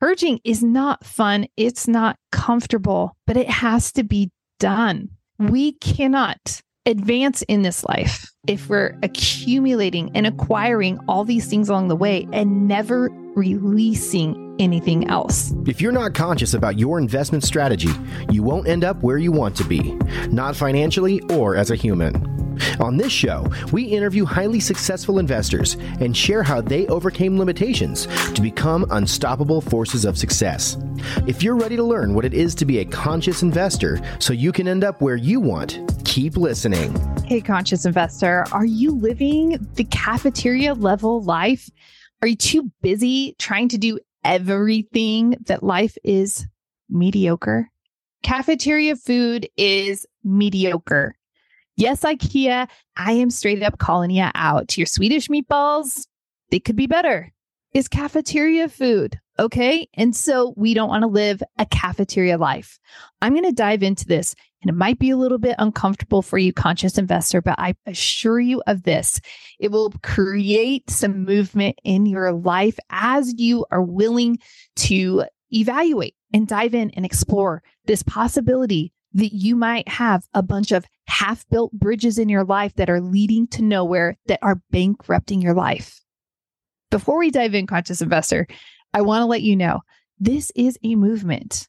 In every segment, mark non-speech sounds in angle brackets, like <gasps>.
Purging is not fun. It's not comfortable, but it has to be done. We cannot advance in this life if we're accumulating and acquiring all these things along the way and never releasing anything else. If you're not conscious about your investment strategy, you won't end up where you want to be, not financially or as a human. On this show, we interview highly successful investors and share how they overcame limitations to become unstoppable forces of success. If you're ready to learn what it is to be a conscious investor so you can end up where you want, keep listening. Hey, conscious investor, are you living the cafeteria level life? Are you too busy trying to do everything that life is mediocre? Cafeteria food is mediocre. Yes, IKEA, I am straight up calling you out. Your Swedish meatballs, they could be better. Is cafeteria food. Okay. And so we don't want to live a cafeteria life. I'm going to dive into this and it might be a little bit uncomfortable for you, conscious investor, but I assure you of this. It will create some movement in your life as you are willing to evaluate and dive in and explore this possibility that you might have a bunch of half built bridges in your life that are leading to nowhere that are bankrupting your life. Before we dive in, conscious investor, I want to let you know this is a movement.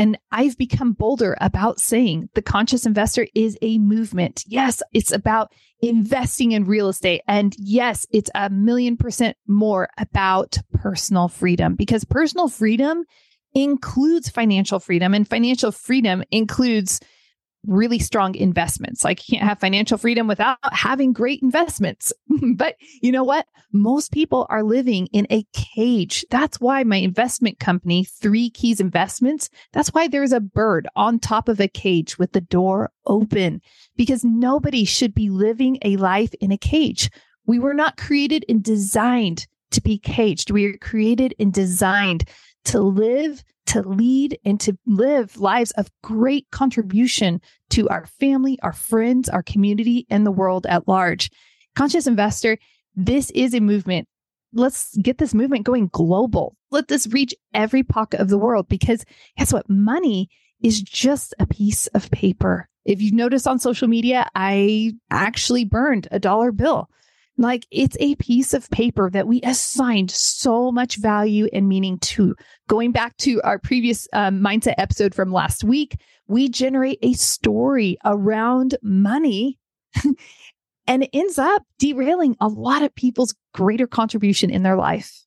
And I've become bolder about saying the conscious investor is a movement. Yes, it's about investing in real estate. And yes, it's a million percent more about personal freedom because personal freedom includes financial freedom, and financial freedom includes really strong investments. Like you can't have financial freedom without having great investments. <laughs> but you know what? Most people are living in a cage. That's why my investment company, Three Keys Investments, that's why there's a bird on top of a cage with the door open because nobody should be living a life in a cage. We were not created and designed to be caged. We are created and designed to live, to lead, and to live lives of great contribution to our family, our friends, our community, and the world at large. Conscious Investor, this is a movement. Let's get this movement going global. Let this reach every pocket of the world because guess what? Money is just a piece of paper. If you've noticed on social media, I actually burned a dollar bill. Like it's a piece of paper that we assigned so much value and meaning to. Going back to our previous um, mindset episode from last week, we generate a story around money. <laughs> and it ends up derailing a lot of people's greater contribution in their life.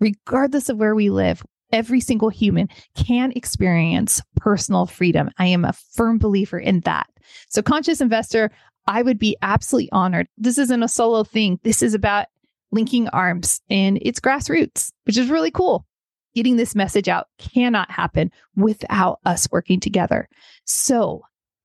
Regardless of where we live, every single human can experience personal freedom. I am a firm believer in that. So, conscious investor, I would be absolutely honored. This isn't a solo thing. This is about linking arms and it's grassroots, which is really cool. Getting this message out cannot happen without us working together. So,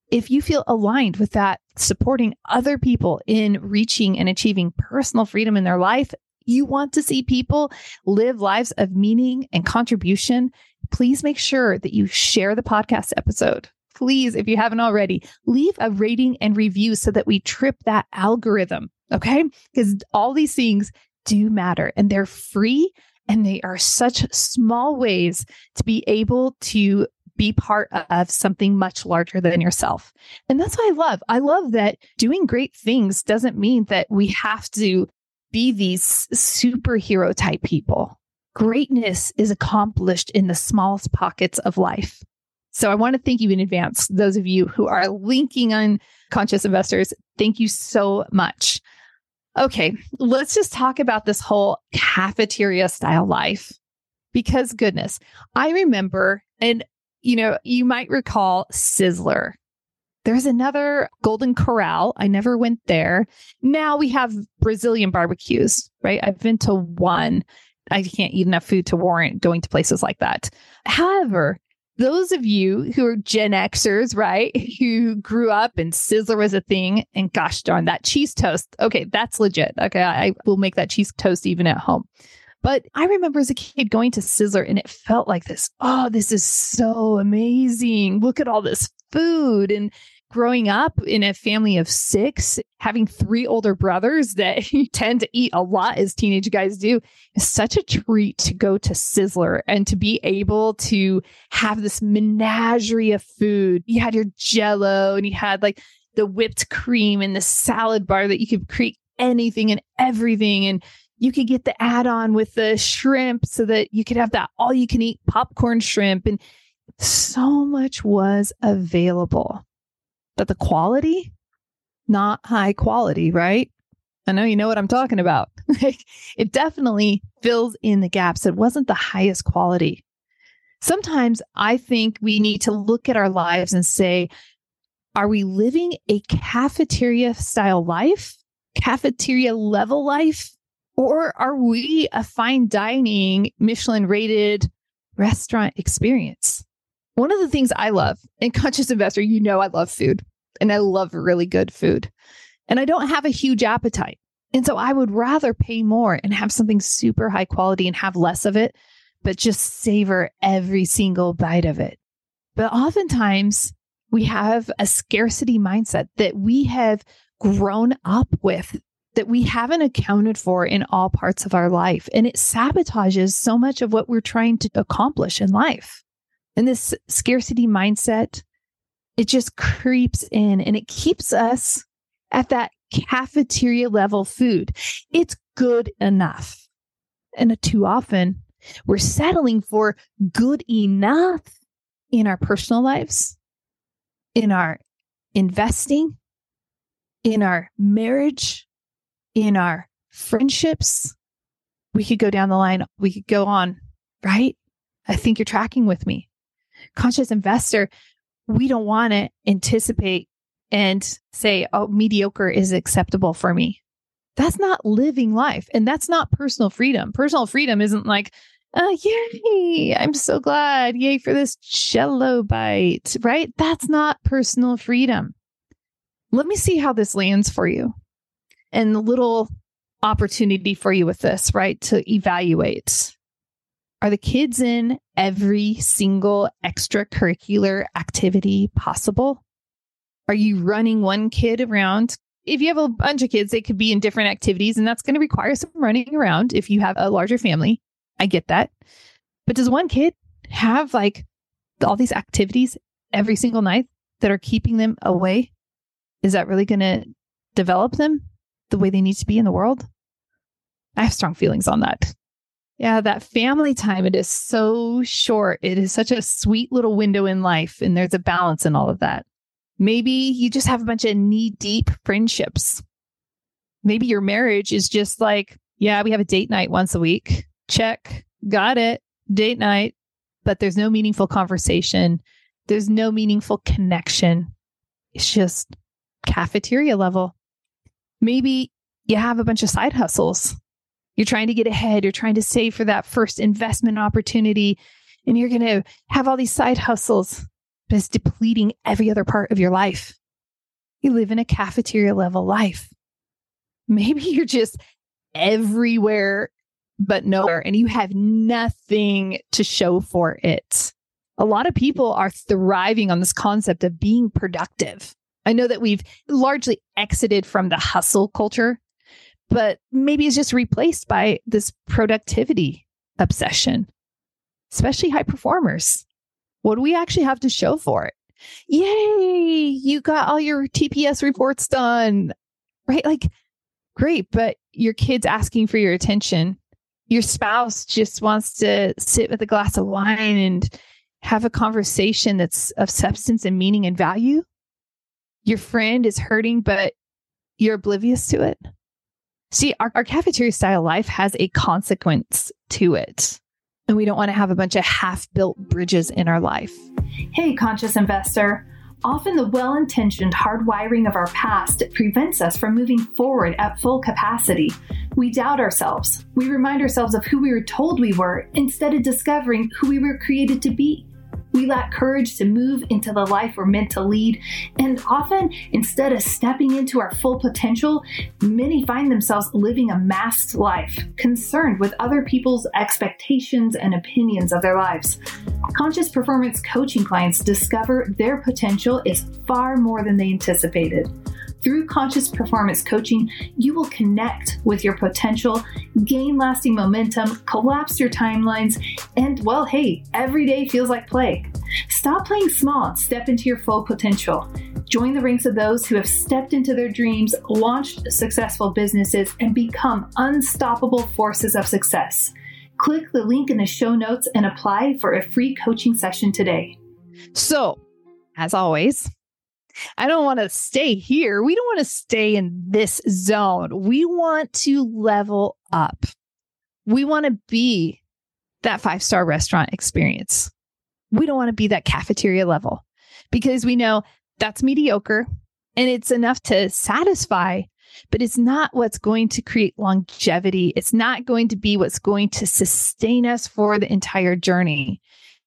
if you feel aligned with that, supporting other people in reaching and achieving personal freedom in their life, you want to see people live lives of meaning and contribution, please make sure that you share the podcast episode please, if you haven't already, leave a rating and review so that we trip that algorithm. Okay. Because all these things do matter and they're free and they are such small ways to be able to be part of something much larger than yourself. And that's what I love. I love that doing great things doesn't mean that we have to be these superhero type people. Greatness is accomplished in the smallest pockets of life. So I want to thank you in advance, those of you who are linking on conscious investors. Thank you so much. Okay, let's just talk about this whole cafeteria style life. Because goodness, I remember, and you know, you might recall Sizzler. There's another Golden Corral. I never went there. Now we have Brazilian barbecues, right? I've been to one. I can't eat enough food to warrant going to places like that. However, those of you who are Gen Xers, right, <laughs> who grew up and Sizzler was a thing, and gosh darn that cheese toast. Okay, that's legit. Okay, I will make that cheese toast even at home. But I remember as a kid going to Sizzler and it felt like this. Oh, this is so amazing. Look at all this food. And growing up in a family of six, having three older brothers that <laughs> you tend to eat a lot as teenage guys do, is such a treat to go to Sizzler and to be able to have this menagerie of food. You had your jello and you had like the whipped cream and the salad bar that you could create anything and everything. And you could get the add on with the shrimp so that you could have that all you can eat popcorn shrimp. And so much was available but the quality, not high quality, right? I know you know what I'm talking about. <laughs> it definitely fills in the gaps. It wasn't the highest quality. Sometimes I think we need to look at our lives and say, are we living a cafeteria style life, cafeteria level life, or are we a fine dining, Michelin rated restaurant experience? One of the things I love in Conscious Investor, you know, I love food and I love really good food. And I don't have a huge appetite. And so I would rather pay more and have something super high quality and have less of it, but just savor every single bite of it. But oftentimes we have a scarcity mindset that we have grown up with that we haven't accounted for in all parts of our life. And it sabotages so much of what we're trying to accomplish in life. And this scarcity mindset, it just creeps in and it keeps us at that cafeteria level food. It's good enough. And too often we're settling for good enough in our personal lives, in our investing, in our marriage, in our friendships. We could go down the line. We could go on, right? I think you're tracking with me conscious investor, we don't want to anticipate and say, oh, mediocre is acceptable for me. That's not living life. And that's not personal freedom. Personal freedom isn't like, oh, yay, I'm so glad. Yay for this jello bite, right? That's not personal freedom. Let me see how this lands for you. And the little opportunity for you with this, right? To evaluate. Are the kids in every single extracurricular activity possible? Are you running one kid around? If you have a bunch of kids, they could be in different activities, and that's going to require some running around if you have a larger family. I get that. But does one kid have like all these activities every single night that are keeping them away? Is that really going to develop them the way they need to be in the world? I have strong feelings on that. Yeah, that family time, it is so short. It is such a sweet little window in life, and there's a balance in all of that. Maybe you just have a bunch of knee deep friendships. Maybe your marriage is just like, yeah, we have a date night once a week. Check. Got it. Date night. But there's no meaningful conversation. There's no meaningful connection. It's just cafeteria level. Maybe you have a bunch of side hustles you're trying to get ahead. You're trying to save for that first investment opportunity. And you're going to have all these side hustles, but it's depleting every other part of your life. You live in a cafeteria level life. Maybe <laughs> you're just everywhere but nowhere and you have nothing to show for it. A lot of people are thriving on this concept of being productive. I know that we've largely exited from the hustle culture but maybe it's just replaced by this productivity obsession, especially high performers. What do we actually have to show for it? Yay, you got all your TPS reports done, right? Like, great, but your kid's asking for your attention. Your spouse just wants to sit with a glass of wine and have a conversation that's of substance and meaning and value. Your friend is hurting, but you're oblivious to it. See, our, our cafeteria style life has a consequence to it. And we don't want to have a bunch of half built bridges in our life. Hey, conscious investor. Often the well intentioned hardwiring of our past prevents us from moving forward at full capacity. We doubt ourselves. We remind ourselves of who we were told we were instead of discovering who we were created to be. We lack courage to move into the life we're meant to lead. And often, instead of stepping into our full potential, many find themselves living a masked life, concerned with other people's expectations and opinions of their lives. Conscious performance coaching clients discover their potential is far more than they anticipated. Through conscious performance coaching, you will connect with your potential, gain lasting momentum, collapse your timelines, and well, hey, every day feels like play. Stop playing small and step into your full potential. Join the ranks of those who have stepped into their dreams, launched successful businesses, and become unstoppable forces of success. Click the link in the show notes and apply for a free coaching session today. So, as always, I don't want to stay here. We don't want to stay in this zone. We want to level up. We want to be that five star restaurant experience. We don't want to be that cafeteria level because we know that's mediocre and it's enough to satisfy, but it's not what's going to create longevity. It's not going to be what's going to sustain us for the entire journey.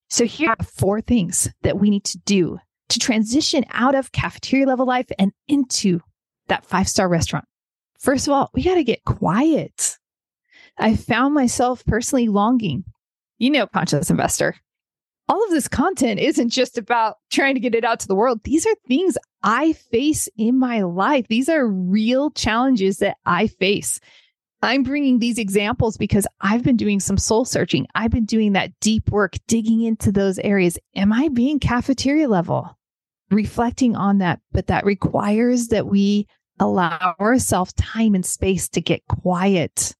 So, here are four things that we need to do to transition out of cafeteria level life and into that five star restaurant. First of all, we got to get quiet. I found myself personally longing. You know, conscious investor, all of this content isn't just about trying to get it out to the world. These are things I face in my life. These are real challenges that I face. I'm bringing these examples because I've been doing some soul searching. I've been doing that deep work, digging into those areas. Am I being cafeteria level? Reflecting on that, but that requires that we allow ourselves time and space to get quiet,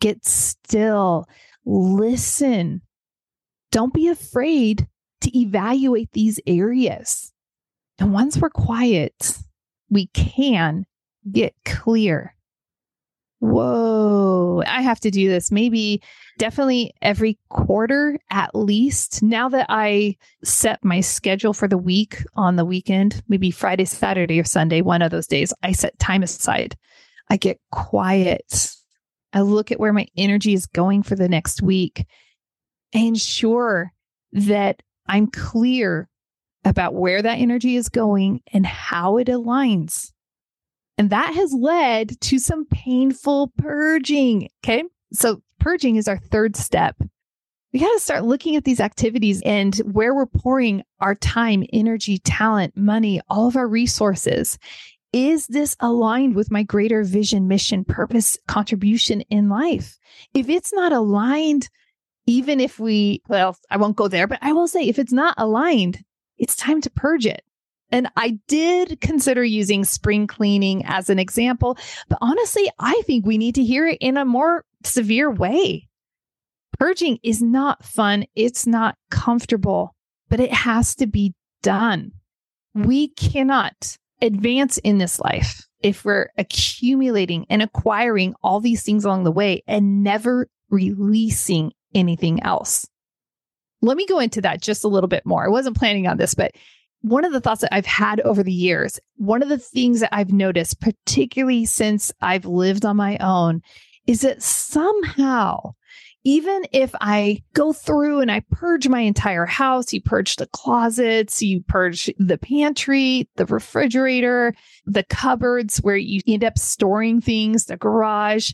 get still, listen. Don't be afraid to evaluate these areas. And once we're quiet, we can get clear whoa, I have to do this maybe definitely every quarter at least. Now that I set my schedule for the week on the weekend, maybe Friday, Saturday, or Sunday, one of those days, I set time aside. I get quiet. I look at where my energy is going for the next week. I ensure that I'm clear about where that energy is going and how it aligns and that has led to some painful purging. Okay. So, purging is our third step. We got to start looking at these activities and where we're pouring our time, energy, talent, money, all of our resources. Is this aligned with my greater vision, mission, purpose, contribution in life? If it's not aligned, even if we, well, I won't go there, but I will say if it's not aligned, it's time to purge it. And I did consider using spring cleaning as an example, but honestly, I think we need to hear it in a more severe way. Purging is not fun, it's not comfortable, but it has to be done. We cannot advance in this life if we're accumulating and acquiring all these things along the way and never releasing anything else. Let me go into that just a little bit more. I wasn't planning on this, but one of the thoughts that I've had over the years, one of the things that I've noticed, particularly since I've lived on my own, is that somehow, even if I go through and I purge my entire house, you purge the closets, you purge the pantry, the refrigerator, the cupboards where you end up storing things, the garage,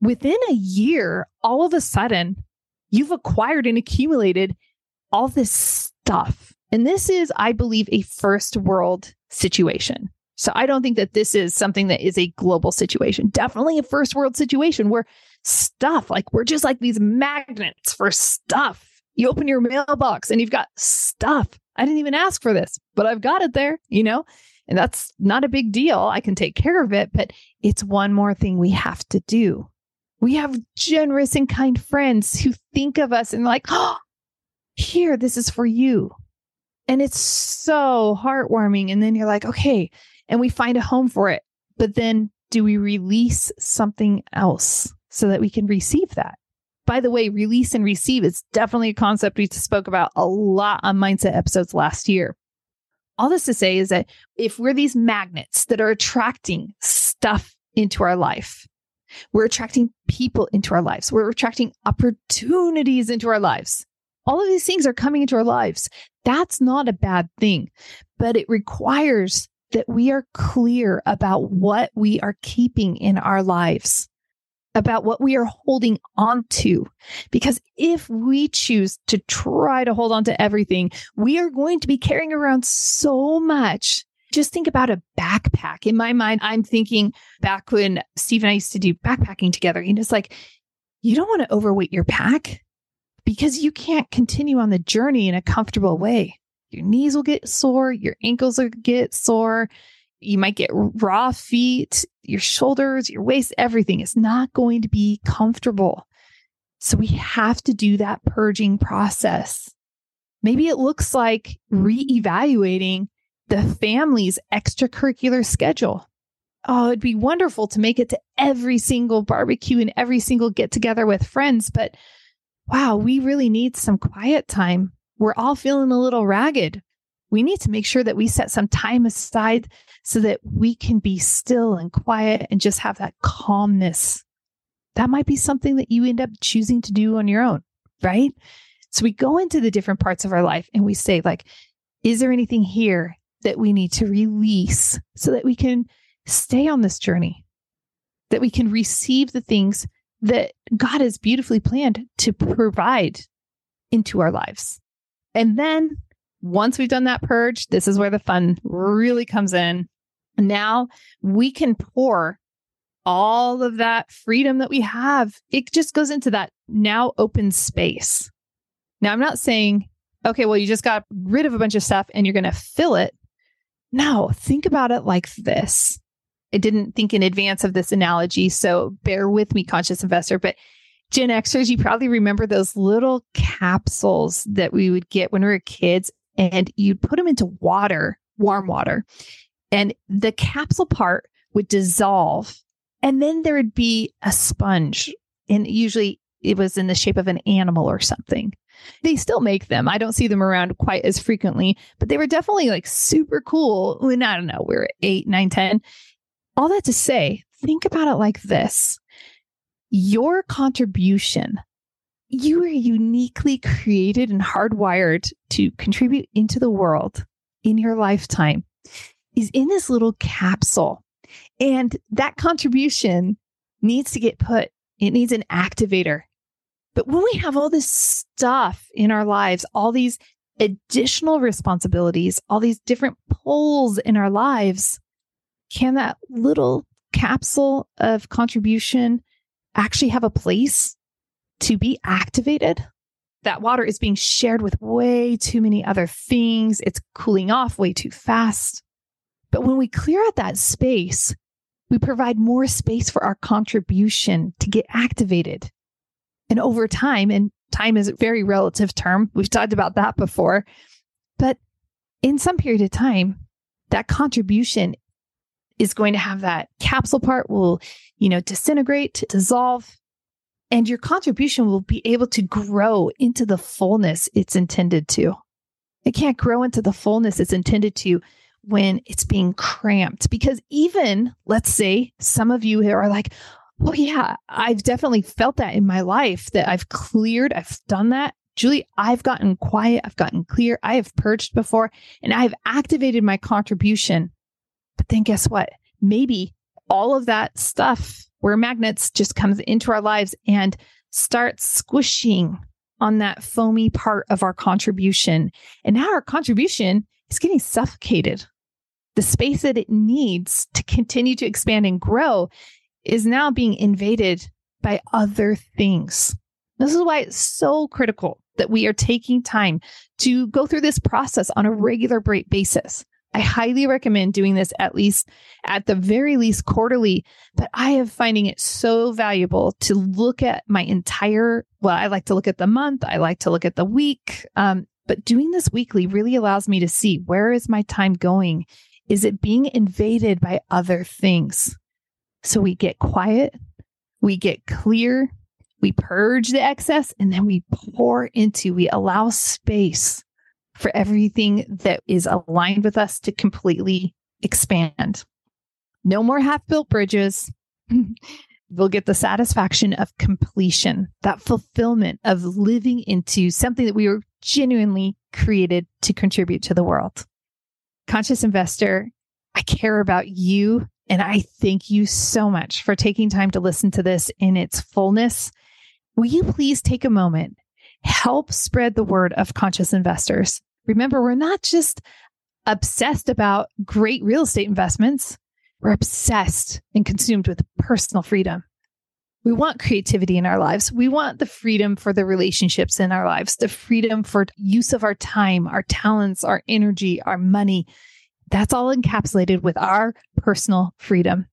within a year, all of a sudden, you've acquired and accumulated all this stuff and this is, I believe, a first world situation. So I don't think that this is something that is a global situation. Definitely a first world situation where stuff, like we're just like these magnets for stuff. You open your mailbox and you've got stuff. I didn't even ask for this, but I've got it there, you know? And that's not a big deal. I can take care of it, but it's one more thing we have to do. We have generous and kind friends who think of us and like, oh, <gasps> here, this is for you. And it's so heartwarming. And then you're like, okay, and we find a home for it. But then do we release something else so that we can receive that? By the way, release and receive is definitely a concept we spoke about a lot on mindset episodes last year. All this to say is that if we're these magnets that are attracting stuff into our life, we're attracting people into our lives, we're attracting opportunities into our lives all of these things are coming into our lives. That's not a bad thing, but it requires that we are clear about what we are keeping in our lives, about what we are holding on to. Because if we choose to try to hold on to everything, we are going to be carrying around so much. Just think about a backpack. In my mind, I'm thinking back when Steve and I used to do backpacking together. And it's like, you don't want to overweight your pack because you can't continue on the journey in a comfortable way. Your knees will get sore, your ankles will get sore, you might get raw feet, your shoulders, your waist, everything is not going to be comfortable. So we have to do that purging process. Maybe it looks like reevaluating the family's extracurricular schedule. Oh, it'd be wonderful to make it to every single barbecue and every single get together with friends, but wow, we really need some quiet time. We're all feeling a little ragged. We need to make sure that we set some time aside so that we can be still and quiet and just have that calmness. That might be something that you end up choosing to do on your own, right? So we go into the different parts of our life and we say, like, is there anything here that we need to release so that we can stay on this journey, that we can receive the things that God has beautifully planned to provide into our lives. And then once we've done that purge, this is where the fun really comes in. Now we can pour all of that freedom that we have. It just goes into that now open space. Now, I'm not saying, okay, well, you just got rid of a bunch of stuff and you're going to fill it. No, think about it like this. I didn't think in advance of this analogy, so bear with me, conscious investor. But Gen Xers, you probably remember those little capsules that we would get when we were kids, and you'd put them into water, warm water, and the capsule part would dissolve. And then there would be a sponge, and usually it was in the shape of an animal or something. They still make them. I don't see them around quite as frequently, but they were definitely like super cool when I don't know, we were eight, nine, 10 all that to say, think about it like this your contribution, you are uniquely created and hardwired to contribute into the world in your lifetime, is in this little capsule. And that contribution needs to get put, it needs an activator. But when we have all this stuff in our lives, all these additional responsibilities, all these different poles in our lives, can that little capsule of contribution actually have a place to be activated? That water is being shared with way too many other things. It's cooling off way too fast. But when we clear out that space, we provide more space for our contribution to get activated. And over time, and time is a very relative term, we've talked about that before, but in some period of time, that contribution is going to have that capsule part will, you know, disintegrate, dissolve, and your contribution will be able to grow into the fullness it's intended to. It can't grow into the fullness it's intended to when it's being cramped. Because even, let's say, some of you are like, oh, yeah, I've definitely felt that in my life that I've cleared, I've done that. Julie, I've gotten quiet, I've gotten clear, I have purged before, and I've activated my contribution. But then guess what? Maybe all of that stuff where magnets just comes into our lives and starts squishing on that foamy part of our contribution. And now our contribution is getting suffocated. The space that it needs to continue to expand and grow is now being invaded by other things. This is why it's so critical that we are taking time to go through this process on a regular basis. I highly recommend doing this at least at the very least quarterly, but I am finding it so valuable to look at my entire, well, I like to look at the month, I like to look at the week. Um, but doing this weekly really allows me to see where is my time going? Is it being invaded by other things? So we get quiet, we get clear, we purge the excess, and then we pour into, we allow space for everything that is aligned with us to completely expand. No more half built bridges. <laughs> we'll get the satisfaction of completion, that fulfillment of living into something that we were genuinely created to contribute to the world. Conscious investor, I care about you and I thank you so much for taking time to listen to this in its fullness. Will you please take a moment, help spread the word of conscious investors? Remember, we're not just obsessed about great real estate investments, we're obsessed and consumed with personal freedom. We want creativity in our lives. We want the freedom for the relationships in our lives, the freedom for use of our time, our talents, our energy, our money. That's all encapsulated with our personal freedom.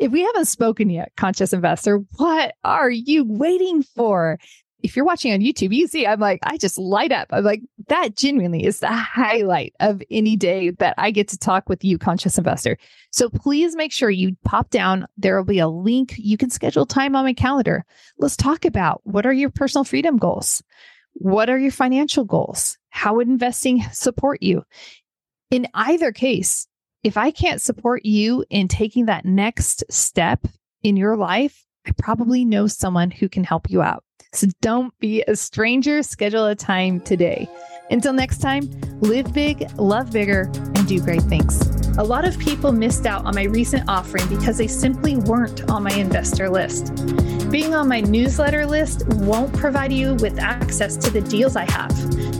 If we haven't spoken yet, conscious investor, what are you waiting for? If you're watching on YouTube, you see I'm like, I just light up. I'm like, that genuinely is the highlight of any day that I get to talk with you, conscious investor. So please make sure you pop down. There will be a link. You can schedule time on my calendar. Let's talk about what are your personal freedom goals? What are your financial goals? How would investing support you? In either case, if I can't support you in taking that next step in your life, I probably know someone who can help you out. So don't be a stranger. Schedule a time today. Until next time, live big, love bigger, and do great things. A lot of people missed out on my recent offering because they simply weren't on my investor list. Being on my newsletter list won't provide you with access to the deals I have.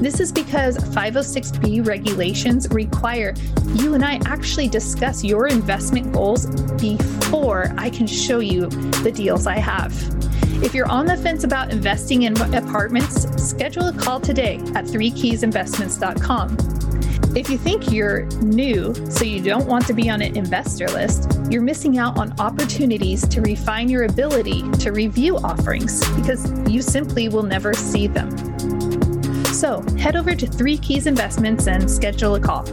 This is because 506B regulations require you and I actually discuss your investment goals before I can show you the deals I have. If you're on the fence about investing in apartments, schedule a call today at 3keysinvestments.com. If you think you're new, so you don't want to be on an investor list, you're missing out on opportunities to refine your ability to review offerings because you simply will never see them. So head over to 3 Keys Investments and schedule a call.